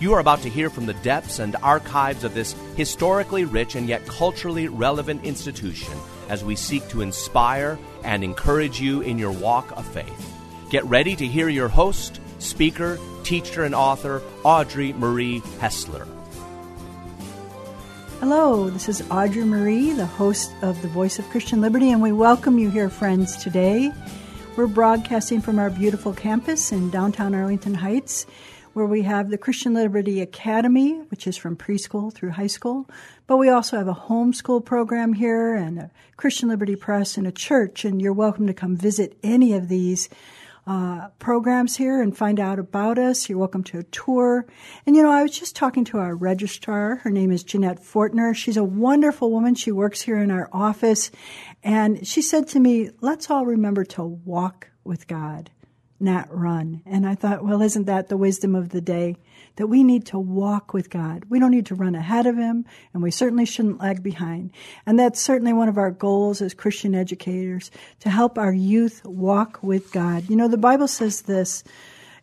You are about to hear from the depths and archives of this historically rich and yet culturally relevant institution as we seek to inspire and encourage you in your walk of faith. Get ready to hear your host, speaker, teacher, and author, Audrey Marie Hessler. Hello, this is Audrey Marie, the host of the Voice of Christian Liberty, and we welcome you here, friends, today. We're broadcasting from our beautiful campus in downtown Arlington Heights where we have the Christian Liberty Academy, which is from preschool through high school. But we also have a homeschool program here and a Christian Liberty Press and a church. And you're welcome to come visit any of these uh, programs here and find out about us. You're welcome to a tour. And you know, I was just talking to our registrar. Her name is Jeanette Fortner. She's a wonderful woman. She works here in our office. And she said to me, let's all remember to walk with God not run. And I thought, well, isn't that the wisdom of the day? That we need to walk with God. We don't need to run ahead of Him, and we certainly shouldn't lag behind. And that's certainly one of our goals as Christian educators to help our youth walk with God. You know, the Bible says this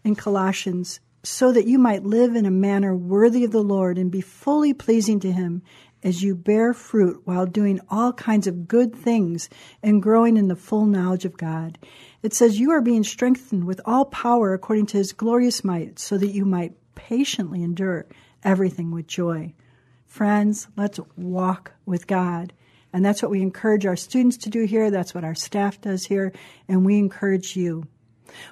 in Colossians so that you might live in a manner worthy of the Lord and be fully pleasing to Him as you bear fruit while doing all kinds of good things and growing in the full knowledge of God. It says, You are being strengthened with all power according to his glorious might, so that you might patiently endure everything with joy. Friends, let's walk with God. And that's what we encourage our students to do here. That's what our staff does here. And we encourage you.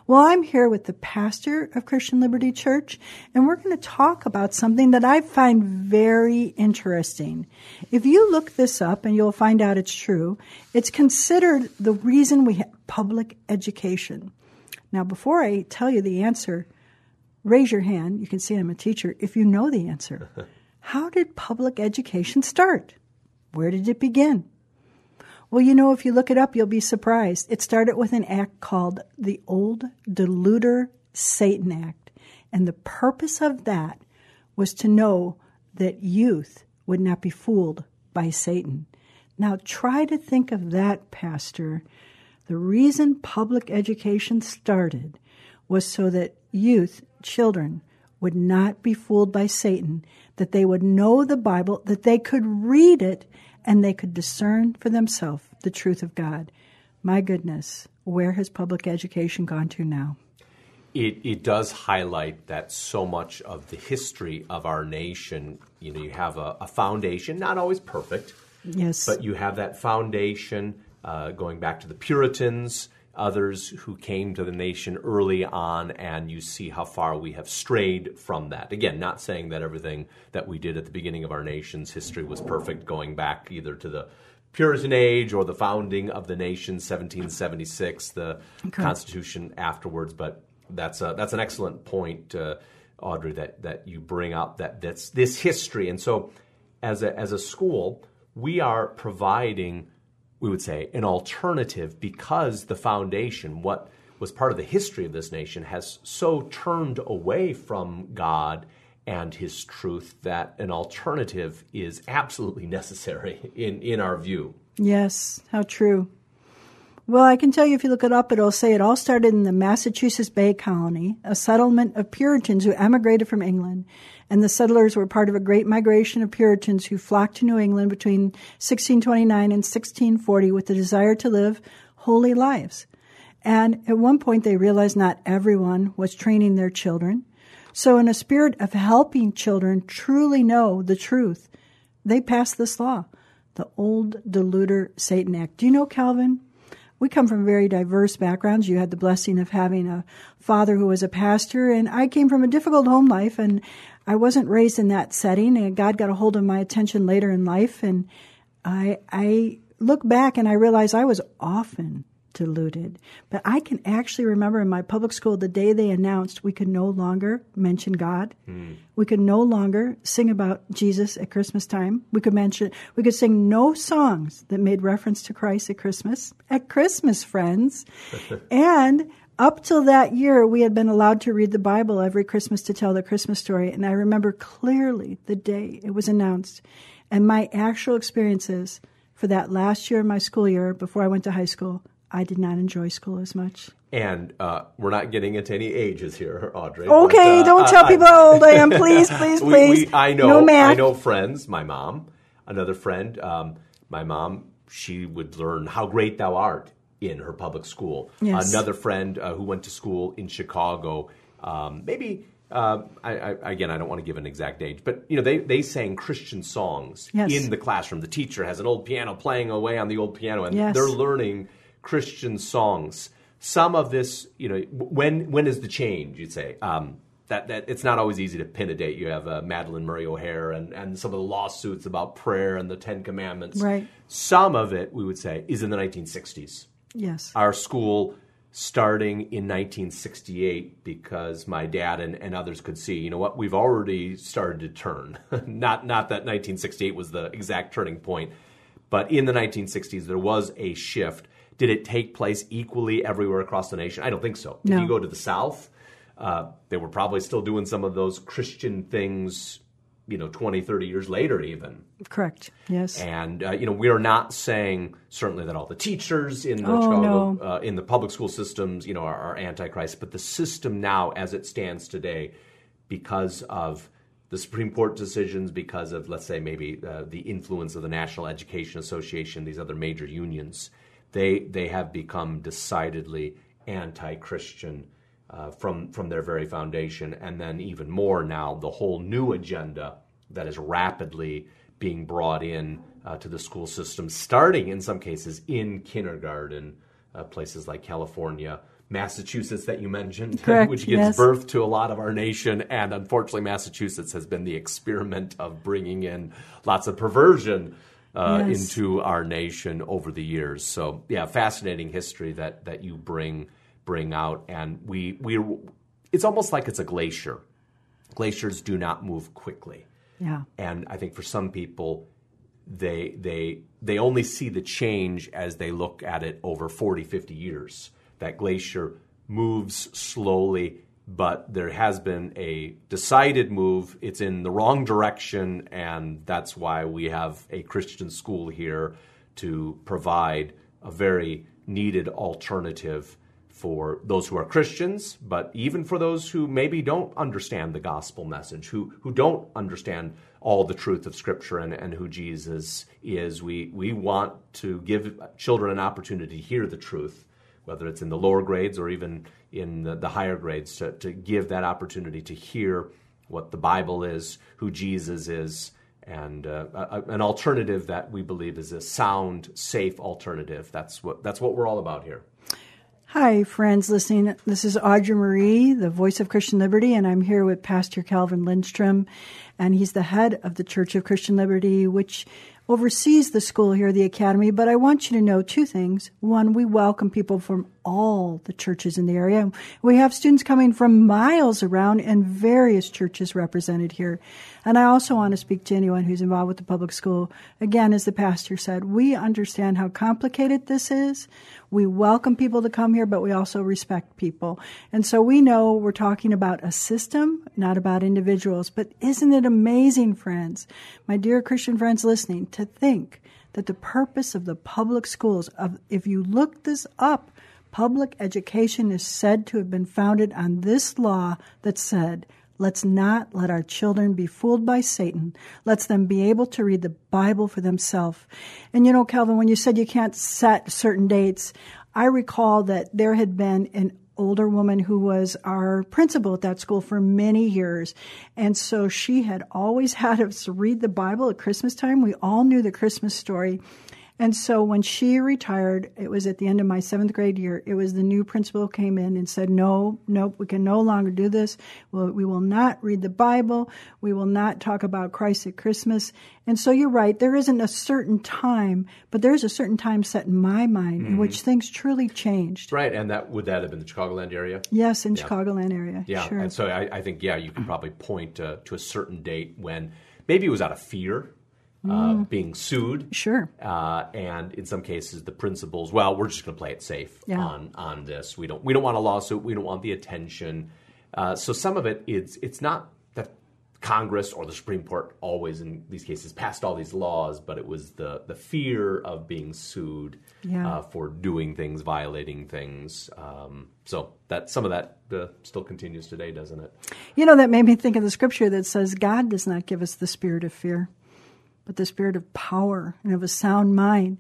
Well, I'm here with the pastor of Christian Liberty Church, and we're going to talk about something that I find very interesting. If you look this up, and you'll find out it's true, it's considered the reason we have public education. Now, before I tell you the answer, raise your hand. You can see I'm a teacher if you know the answer. How did public education start? Where did it begin? Well, you know, if you look it up, you'll be surprised. It started with an act called the Old Deluder Satan Act. And the purpose of that was to know that youth would not be fooled by Satan. Now, try to think of that, Pastor. The reason public education started was so that youth, children, would not be fooled by Satan, that they would know the Bible, that they could read it, and they could discern for themselves the truth of God. My goodness, where has public education gone to now? It, it does highlight that so much of the history of our nation, you know, you have a, a foundation, not always perfect, yes, but you have that foundation uh, going back to the Puritans, others who came to the nation early on, and you see how far we have strayed from that. Again, not saying that everything that we did at the beginning of our nation's history was perfect, going back either to the Puritan age or the founding of the nation, 1776, the okay. Constitution afterwards. But that's a, that's an excellent point, uh, Audrey, that that you bring up that that's this history. And so, as a as a school, we are providing we would say, an alternative because the foundation, what was part of the history of this nation, has so turned away from God and His truth that an alternative is absolutely necessary in, in our view. Yes, how true. Well, I can tell you if you look it up, it'll say it all started in the Massachusetts Bay Colony, a settlement of Puritans who emigrated from England. And the settlers were part of a great migration of Puritans who flocked to New England between 1629 and 1640 with the desire to live holy lives. And at one point, they realized not everyone was training their children. So, in a spirit of helping children truly know the truth, they passed this law, the Old Deluder Satan Act. Do you know, Calvin? We come from very diverse backgrounds. You had the blessing of having a father who was a pastor, and I came from a difficult home life, and I wasn't raised in that setting. And God got a hold of my attention later in life, and I I look back and I realize I was often deluded. But I can actually remember in my public school the day they announced we could no longer mention God. Mm. We could no longer sing about Jesus at Christmas time. We could mention we could sing no songs that made reference to Christ at Christmas. At Christmas, friends. and up till that year, we had been allowed to read the Bible every Christmas to tell the Christmas story. And I remember clearly the day it was announced and my actual experiences for that last year of my school year before I went to high school I did not enjoy school as much. And uh, we're not getting into any ages here, Audrey. Okay, but, uh, don't tell I, people how old I am, please, please, we, please. We, I know, no math. I know friends. My mom, another friend. Um, my mom, she would learn how great thou art in her public school. Yes. Another friend uh, who went to school in Chicago, um, maybe. Uh, I, I, again, I don't want to give an exact age, but you know, they, they sang Christian songs yes. in the classroom. The teacher has an old piano playing away on the old piano, and yes. they're learning Christian songs. Some of this, you know, when when is the change? You'd say um, that that it's not always easy to pin a date. You have uh, Madalyn Murray O'Hair and and some of the lawsuits about prayer and the Ten Commandments. Right. Some of it, we would say, is in the 1960s. Yes. Our school starting in 1968 because my dad and, and others could see, you know what, we've already started to turn. not not that 1968 was the exact turning point, but in the 1960s there was a shift did it take place equally everywhere across the nation? I don't think so. No. If you go to the South, uh, they were probably still doing some of those Christian things, you know, 20, 30 years later, even. Correct, yes. And, uh, you know, we are not saying certainly that all the teachers in the, oh, Chicago, no. uh, in the public school systems, you know, are, are antichrist, but the system now, as it stands today, because of the Supreme Court decisions, because of, let's say, maybe uh, the influence of the National Education Association, these other major unions, they they have become decidedly anti-Christian uh, from from their very foundation, and then even more now the whole new agenda that is rapidly being brought in uh, to the school system, starting in some cases in kindergarten, uh, places like California. Massachusetts, that you mentioned, Correct, which gives yes. birth to a lot of our nation. And unfortunately, Massachusetts has been the experiment of bringing in lots of perversion uh, yes. into our nation over the years. So yeah, fascinating history that that you bring bring out, and we we it's almost like it's a glacier. Glaciers do not move quickly. Yeah, and I think for some people. They they they only see the change as they look at it over 40 50 years that glacier moves slowly but there has been a decided move. It's in the wrong direction, and that's why we have a Christian school here to provide a very needed alternative for those who are Christians, but even for those who maybe don't understand the gospel message, who, who don't understand all the truth of Scripture and, and who Jesus is. We, we want to give children an opportunity to hear the truth, whether it's in the lower grades or even in the, the higher grades to, to give that opportunity to hear what the Bible is, who Jesus is, and uh, a, an alternative that we believe is a sound, safe alternative. That's what that's what we're all about here. Hi, friends listening. This is Audrey Marie, the voice of Christian Liberty, and I'm here with Pastor Calvin Lindstrom, and he's the head of the Church of Christian Liberty, which oversees the school here, the academy. But I want you to know two things. One, we welcome people from all the churches in the area. We have students coming from miles around and various churches represented here. And I also want to speak to anyone who's involved with the public school. Again, as the pastor said, we understand how complicated this is. We welcome people to come here, but we also respect people. And so we know we're talking about a system, not about individuals. But isn't it amazing, friends, my dear Christian friends listening, to think that the purpose of the public schools, of, if you look this up, public education is said to have been founded on this law that said, Let's not let our children be fooled by Satan. Let's them be able to read the Bible for themselves. And you know, Calvin, when you said you can't set certain dates, I recall that there had been an older woman who was our principal at that school for many years. And so she had always had us read the Bible at Christmas time. We all knew the Christmas story. And so when she retired, it was at the end of my seventh grade year, it was the new principal came in and said, no, nope, we can no longer do this. we will not read the Bible. We will not talk about Christ at Christmas. And so you're right, there isn't a certain time, but there's a certain time set in my mind mm-hmm. in which things truly changed. Right, and that would that have been the Chicagoland area? Yes, in yeah. Chicagoland area. Yeah, sure. and so I, I think, yeah, you can probably point to, to a certain date when maybe it was out of fear uh, mm. being sued. Sure. Uh, and in some cases, the principals, well, we're just going to play it safe yeah. on on this. We don't we don't want a lawsuit. We don't want the attention. Uh, so some of it it is it's not that Congress or the Supreme Court always in these cases passed all these laws, but it was the the fear of being sued yeah. Uh, for doing things, violating things. Um, so that some of that uh, still continues today, doesn't it? You know, that made me think of the scripture that says God does not give us the spirit of fear but the spirit of power and of a sound mind.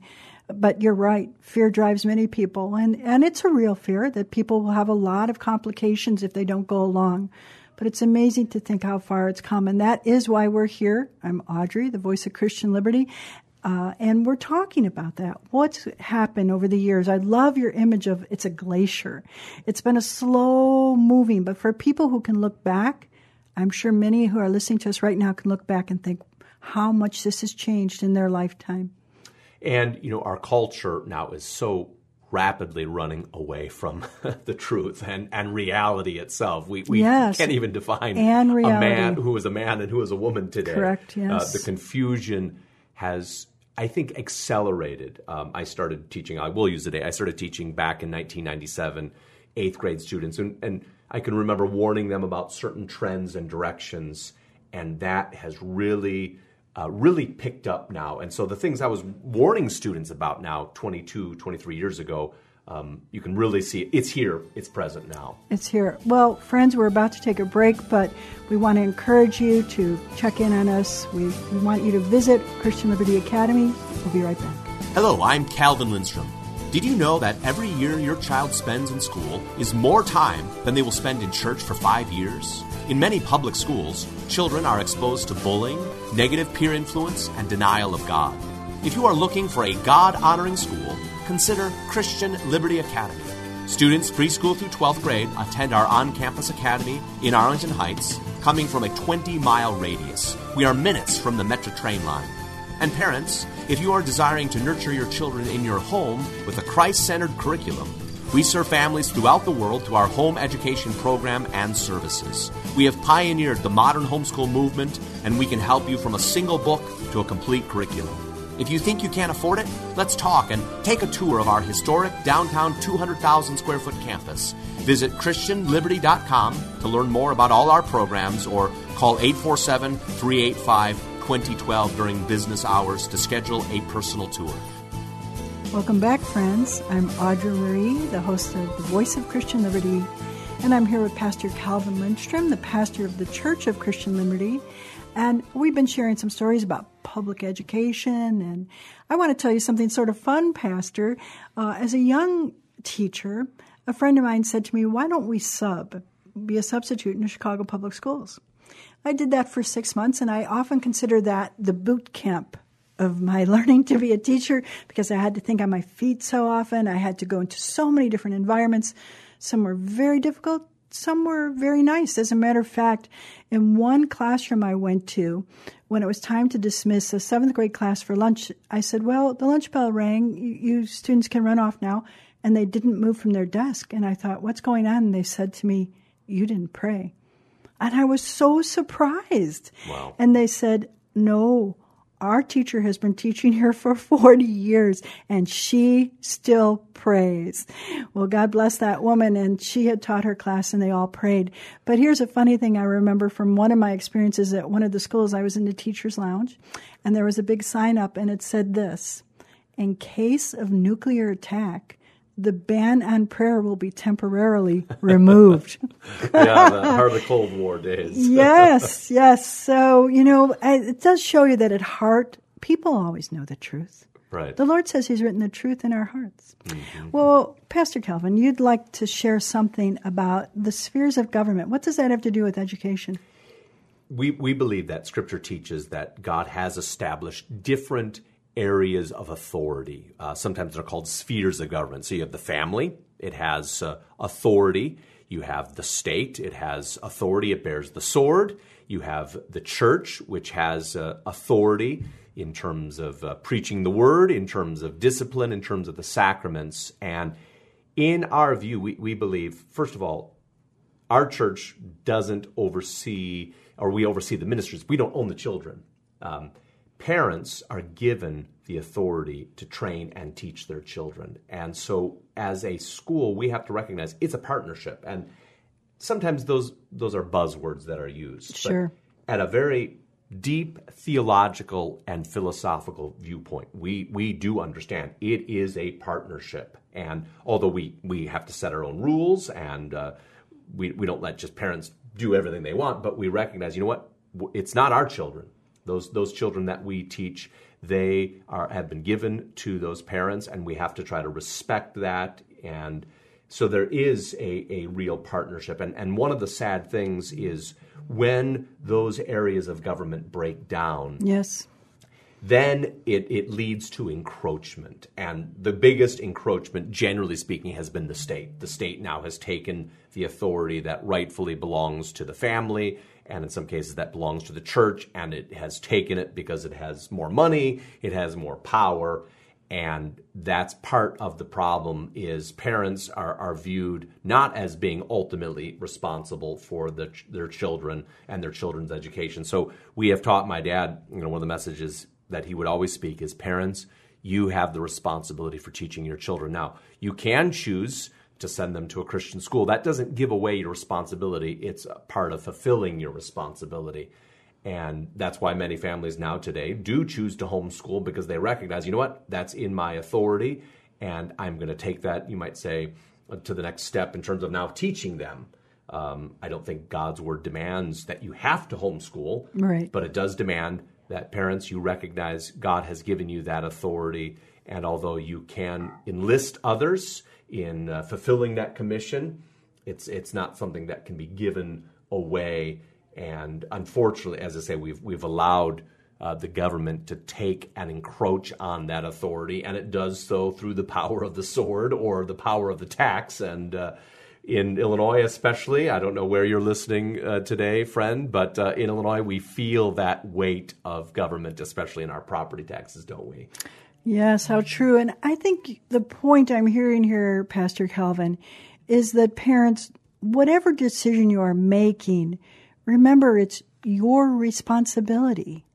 But you're right, fear drives many people, and, and it's a real fear that people will have a lot of complications if they don't go along. But it's amazing to think how far it's come, and that is why we're here. I'm Audrey, the voice of Christian Liberty, uh, and we're talking about that. What's happened over the years? I love your image of it's a glacier. It's been a slow moving, but for people who can look back, I'm sure many who are listening to us right now can look back and think, how much this has changed in their lifetime. And, you know, our culture now is so rapidly running away from the truth and, and reality itself. We, we yes. can't even define and a man who is a man and who is a woman today. Correct, uh, yes. Uh, the confusion has, I think, accelerated. Um, I started teaching, I will use the day, I started teaching back in 1997, eighth grade students. And, and I can remember warning them about certain trends and directions, and that has really uh, really picked up now. And so the things I was warning students about now, 22, 23 years ago, um, you can really see it. it's here, it's present now. It's here. Well, friends, we're about to take a break, but we want to encourage you to check in on us. We, we want you to visit Christian Liberty Academy. We'll be right back. Hello, I'm Calvin Lindstrom. Did you know that every year your child spends in school is more time than they will spend in church for five years? In many public schools, children are exposed to bullying, negative peer influence, and denial of God. If you are looking for a God honoring school, consider Christian Liberty Academy. Students preschool through 12th grade attend our on campus academy in Arlington Heights, coming from a 20 mile radius. We are minutes from the Metra train line. And parents, if you are desiring to nurture your children in your home with a Christ centered curriculum, we serve families throughout the world through our home education program and services. We have pioneered the modern homeschool movement, and we can help you from a single book to a complete curriculum. If you think you can't afford it, let's talk and take a tour of our historic downtown 200,000 square foot campus. Visit ChristianLiberty.com to learn more about all our programs or call 847 385 2012 during business hours to schedule a personal tour. Welcome back, friends. I'm Audrey Marie, the host of The Voice of Christian Liberty, and I'm here with Pastor Calvin Lindstrom, the pastor of the Church of Christian Liberty. And we've been sharing some stories about public education. And I want to tell you something sort of fun, Pastor. Uh, as a young teacher, a friend of mine said to me, Why don't we sub, be a substitute in the Chicago Public Schools? I did that for six months, and I often consider that the boot camp of my learning to be a teacher because I had to think on my feet so often. I had to go into so many different environments. Some were very difficult, some were very nice. As a matter of fact, in one classroom I went to, when it was time to dismiss a seventh grade class for lunch, I said, Well, the lunch bell rang. You, students can run off now. And they didn't move from their desk. And I thought, What's going on? And they said to me, You didn't pray. And I was so surprised. Wow. And they said, No, our teacher has been teaching here for 40 years and she still prays. Well, God bless that woman. And she had taught her class and they all prayed. But here's a funny thing I remember from one of my experiences at one of the schools. I was in the teacher's lounge and there was a big sign up and it said this in case of nuclear attack, the ban on prayer will be temporarily removed. yeah, the heart of the Cold War days. yes, yes. So, you know, it does show you that at heart, people always know the truth. Right. The Lord says He's written the truth in our hearts. Mm-hmm. Well, Pastor Calvin, you'd like to share something about the spheres of government. What does that have to do with education? We, we believe that Scripture teaches that God has established different areas of authority. Uh, sometimes they're called spheres of government. So you have the family, it has uh, authority. You have the state, it has authority, it bears the sword. You have the church, which has uh, authority in terms of uh, preaching the word, in terms of discipline, in terms of the sacraments. And in our view, we, we believe, first of all, our church doesn't oversee, or we oversee the ministries. We don't own the children. Um, parents are given the authority to train and teach their children. And so as a school, we have to recognize it's a partnership. And sometimes those those are buzzwords that are used. Sure. But at a very deep theological and philosophical viewpoint, we we do understand it is a partnership. And although we we have to set our own rules and uh, we we don't let just parents do everything they want, but we recognize, you know what, it's not our children those those children that we teach, they are have been given to those parents, and we have to try to respect that. And so there is a, a real partnership. And and one of the sad things is when those areas of government break down. Yes then it, it leads to encroachment. And the biggest encroachment, generally speaking, has been the state. The state now has taken the authority that rightfully belongs to the family and in some cases that belongs to the church, and it has taken it because it has more money, it has more power, and that's part of the problem is parents are, are viewed not as being ultimately responsible for the, their children and their children's education. So we have taught my dad, you know, one of the messages that he would always speak is parents, you have the responsibility for teaching your children. Now, you can choose to send them to a Christian school. That doesn't give away your responsibility, it's a part of fulfilling your responsibility. And that's why many families now today do choose to homeschool because they recognize, you know what, that's in my authority, and I'm going to take that, you might say, to the next step in terms of now teaching them. Um, I don't think God's word demands that you have to homeschool, right. but it does demand that parents, you recognize God has given you that authority. And although you can enlist others, in uh, fulfilling that commission. It's it's not something that can be given away. And unfortunately, as I say, we've we've allowed uh, the government to take and encroach on that authority, and it does so through the power of the sword or the power of the tax. And uh, in Illinois, especially, I don't know where you're listening uh, today, friend, but uh, in Illinois, we feel that weight of government, especially in our property taxes, don't we? Yes, how true. And I think the point I'm hearing here, Pastor Calvin, is that parents, whatever decision you are making, remember it's your responsibility.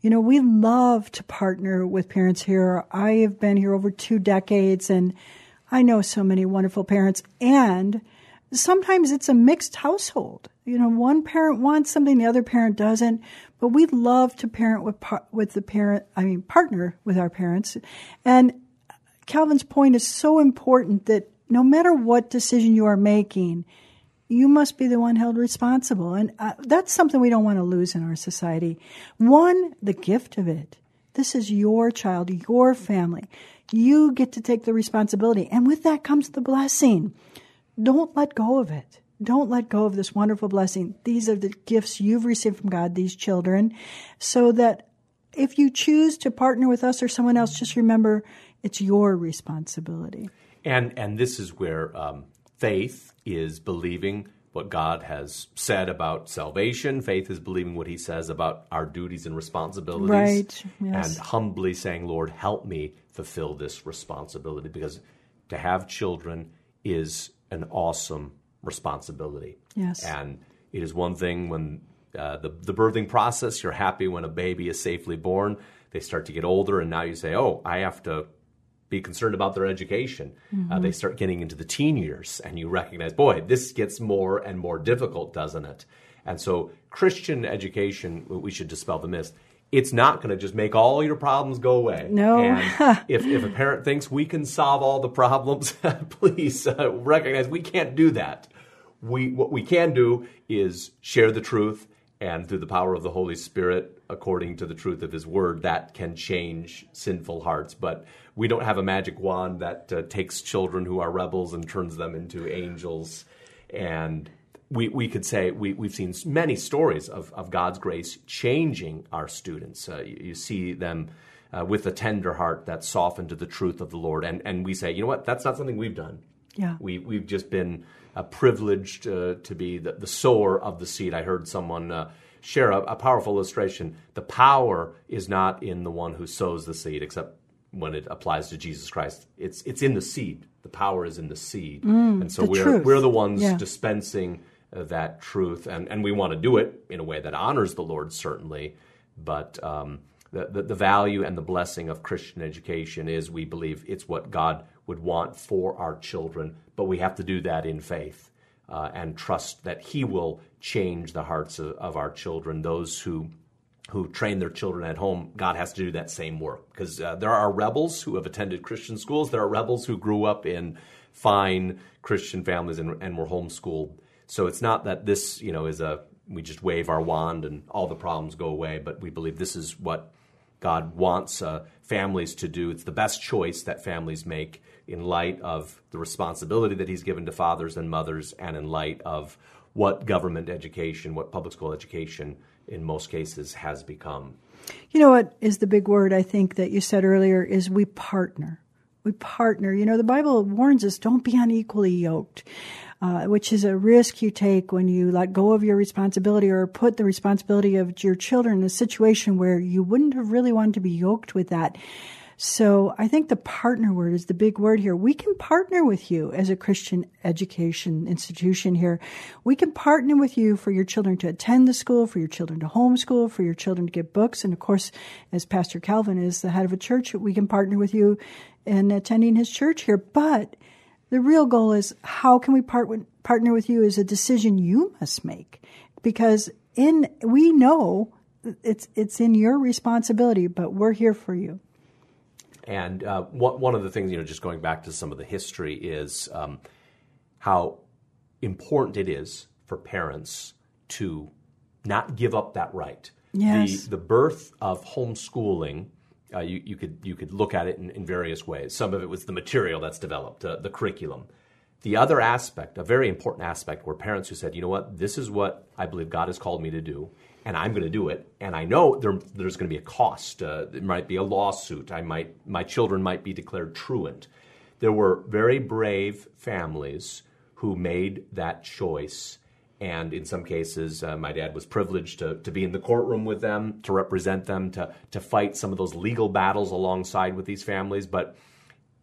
You know, we love to partner with parents here. I have been here over two decades and I know so many wonderful parents and sometimes it's a mixed household. You know, one parent wants something, the other parent doesn't. But we love to parent with with the parent. I mean, partner with our parents. And Calvin's point is so important that no matter what decision you are making, you must be the one held responsible. And uh, that's something we don't want to lose in our society. One, the gift of it. This is your child, your family. You get to take the responsibility. And with that comes the blessing. Don't let go of it. Don't let go of this wonderful blessing. These are the gifts you've received from God, these children, so that if you choose to partner with us or someone else, just remember it's your responsibility. And and this is where um, faith is believing what God has said about salvation. Faith is believing what He says about our duties and responsibilities, right? Yes. And humbly saying, "Lord, help me fulfill this responsibility," because to have children is an awesome responsibility. Yes. And it is one thing when uh, the, the birthing process, you're happy when a baby is safely born. They start to get older, and now you say, oh, I have to be concerned about their education. Uh, mm-hmm. Uh, they start getting into the teen years, and you recognize, boy, this gets more and more difficult, doesn't it? And so, Christian education, we should dispel the myth, it's not going to just make all your problems go away. No. And if, if a parent thinks we can solve all the problems, please uh, recognize we can't do that. We, what we can do is share the truth, and through the power of the Holy Spirit, according to the truth of His Word, that can change sinful hearts. But we don't have a magic wand that uh, takes children who are rebels and turns them into angels. And we, we could say we, we've seen many stories of, of God's grace changing our students. Uh, you, you, see them uh, with a tender heart that's softened to the truth of the Lord. And, and we say, you know what, that's not something we've done. Yeah. We, we've just been uh, privileged uh, to be the, the sower of the seed. I heard someone uh, share a, a powerful illustration. The power is not in the one who sows the seed, except when it applies to Jesus Christ. It's, it's in the seed. The power is in the seed. Mm, and so we're, we're the ones yeah. dispensing uh, that truth, and, and we want to do it in a way that honors the Lord, certainly, but um, the, the, the, value and the blessing of Christian education is we believe it's what God would want for our children, but we have to do that in faith uh, and trust that He will change the hearts of, of our children, those who who train their children at home, God has to do that same work. Because uh, there are rebels who have attended Christian schools, there are rebels who grew up in fine Christian families and, and were homeschooled. So it's not that this, you know, is a we just wave our wand and all the problems go away, but we believe this is what God wants uh, families to do. It's the best choice that families make in light of the responsibility that He's given to fathers and mothers, and in light of what government education, what public school education in most cases has become. You know what is the big word I think that you said earlier is we partner. We partner. You know, the Bible warns us don't be unequally yoked uh, which is a risk you take when you let go of your responsibility or put the responsibility of your children in a situation where you wouldn't have really wanted to be yoked with that. So I think the partner word is the big word here. We can partner with you as a Christian education institution here. We can partner with you for your children to attend the school, for your children to homeschool, for your children to get books. And of course, as Pastor Calvin is the head of a church, we can partner with you in attending his church here. But the real goal is how can we part with, partner with you is a decision you must make because in we know it's it's in your responsibility, but we're here for you. And uh, one of the things, you know, just going back to some of the history is um, how important it is for parents to not give up that right. Yes. The, the birth of homeschooling uh, you, you, could, you could look at it in, in, various ways. Some of it was the material that's developed, uh, the curriculum. The other aspect, a very important aspect, were parents who said, you know what, this is what I believe God has called me to do, and I'm going to do it. And I know there, there's going to be a cost. Uh, there might be a lawsuit. I might, my children might be declared truant. There were very brave families who made that choice and in some cases, uh, my dad was privileged to, to be in the courtroom with them, to represent them, to, to fight some of those legal battles alongside with these families. But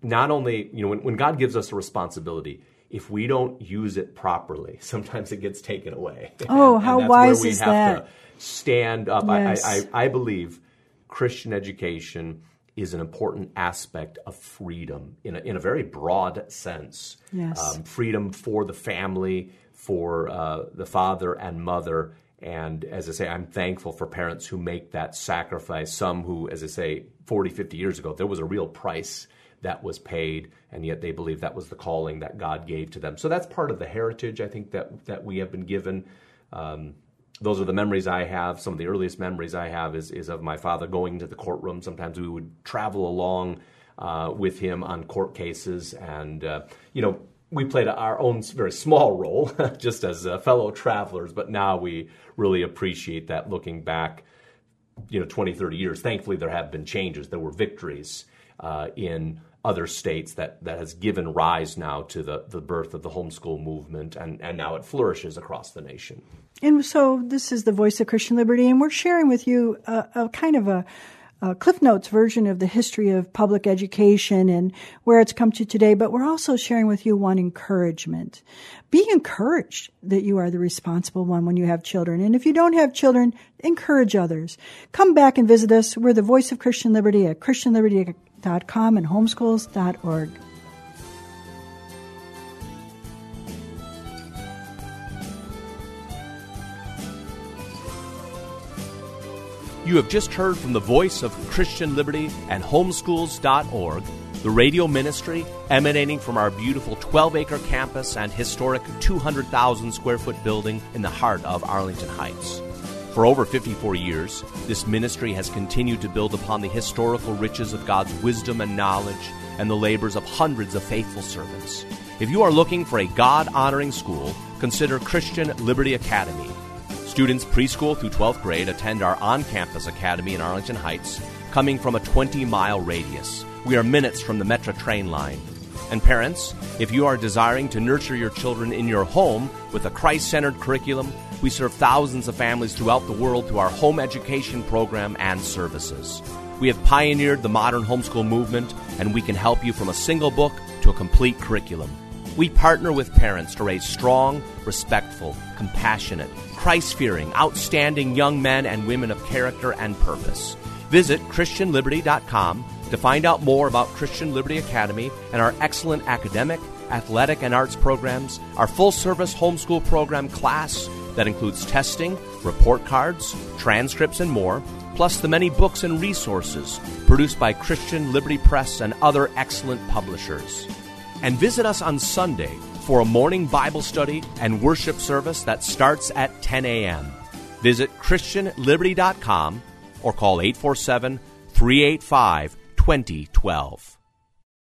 not only, you know, when, when God gives us a responsibility, if we don't use it properly, sometimes it gets taken away. Oh, and, how and wise is that? stand up. Yes. I, I, I believe Christian education is an important aspect of freedom in a, in a very broad sense. Yes. Um, freedom for the family, for uh, the father and mother. And as I say, I'm thankful for parents who make that sacrifice. Some who, as I say, 40, 50 years ago, there was a real price that was paid, and yet they believe that was the calling that God gave to them. So that's part of the heritage I think that that we have been given. Um, those are the memories I have. Some of the earliest memories I have is, is of my father going to the courtroom. Sometimes we would travel along uh, with him on court cases, and uh, you know we played our own very small role just as uh, fellow travelers, but now we really appreciate that looking back, you know, 20, 30 years. Thankfully, there have been changes. There were victories uh, in other states that, that has given rise now to the, the birth of the homeschool movement, and, and now it flourishes across the nation. And so, this is the voice of Christian Liberty, and we're sharing with you a, a kind of a uh, Cliff Notes version of the history of public education and where it's come to today, but we're also sharing with you one encouragement. Be encouraged that you are the responsible one when you have children. And if you don't have children, encourage others. Come back and visit us. We're the voice of Christian Liberty at christianliberty.com and homeschools.org. You have just heard from the voice of Christian Liberty and homeschools.org, the radio ministry emanating from our beautiful 12 acre campus and historic 200,000 square foot building in the heart of Arlington Heights. For over 54 years, this ministry has continued to build upon the historical riches of God's wisdom and knowledge and the labors of hundreds of faithful servants. If you are looking for a God honoring school, consider Christian Liberty Academy. Students preschool through 12th grade attend our on campus academy in Arlington Heights, coming from a 20 mile radius. We are minutes from the Metra train line. And parents, if you are desiring to nurture your children in your home with a Christ centered curriculum, we serve thousands of families throughout the world through our home education program and services. We have pioneered the modern homeschool movement, and we can help you from a single book to a complete curriculum. We partner with parents to raise strong, respectful, compassionate, Christ fearing, outstanding young men and women of character and purpose. Visit ChristianLiberty.com to find out more about Christian Liberty Academy and our excellent academic, athletic, and arts programs, our full service homeschool program class that includes testing, report cards, transcripts, and more, plus the many books and resources produced by Christian Liberty Press and other excellent publishers and visit us on Sunday for a morning Bible study and worship service that starts at 10 a.m. Visit ChristianLiberty.com or call 847 385 2012.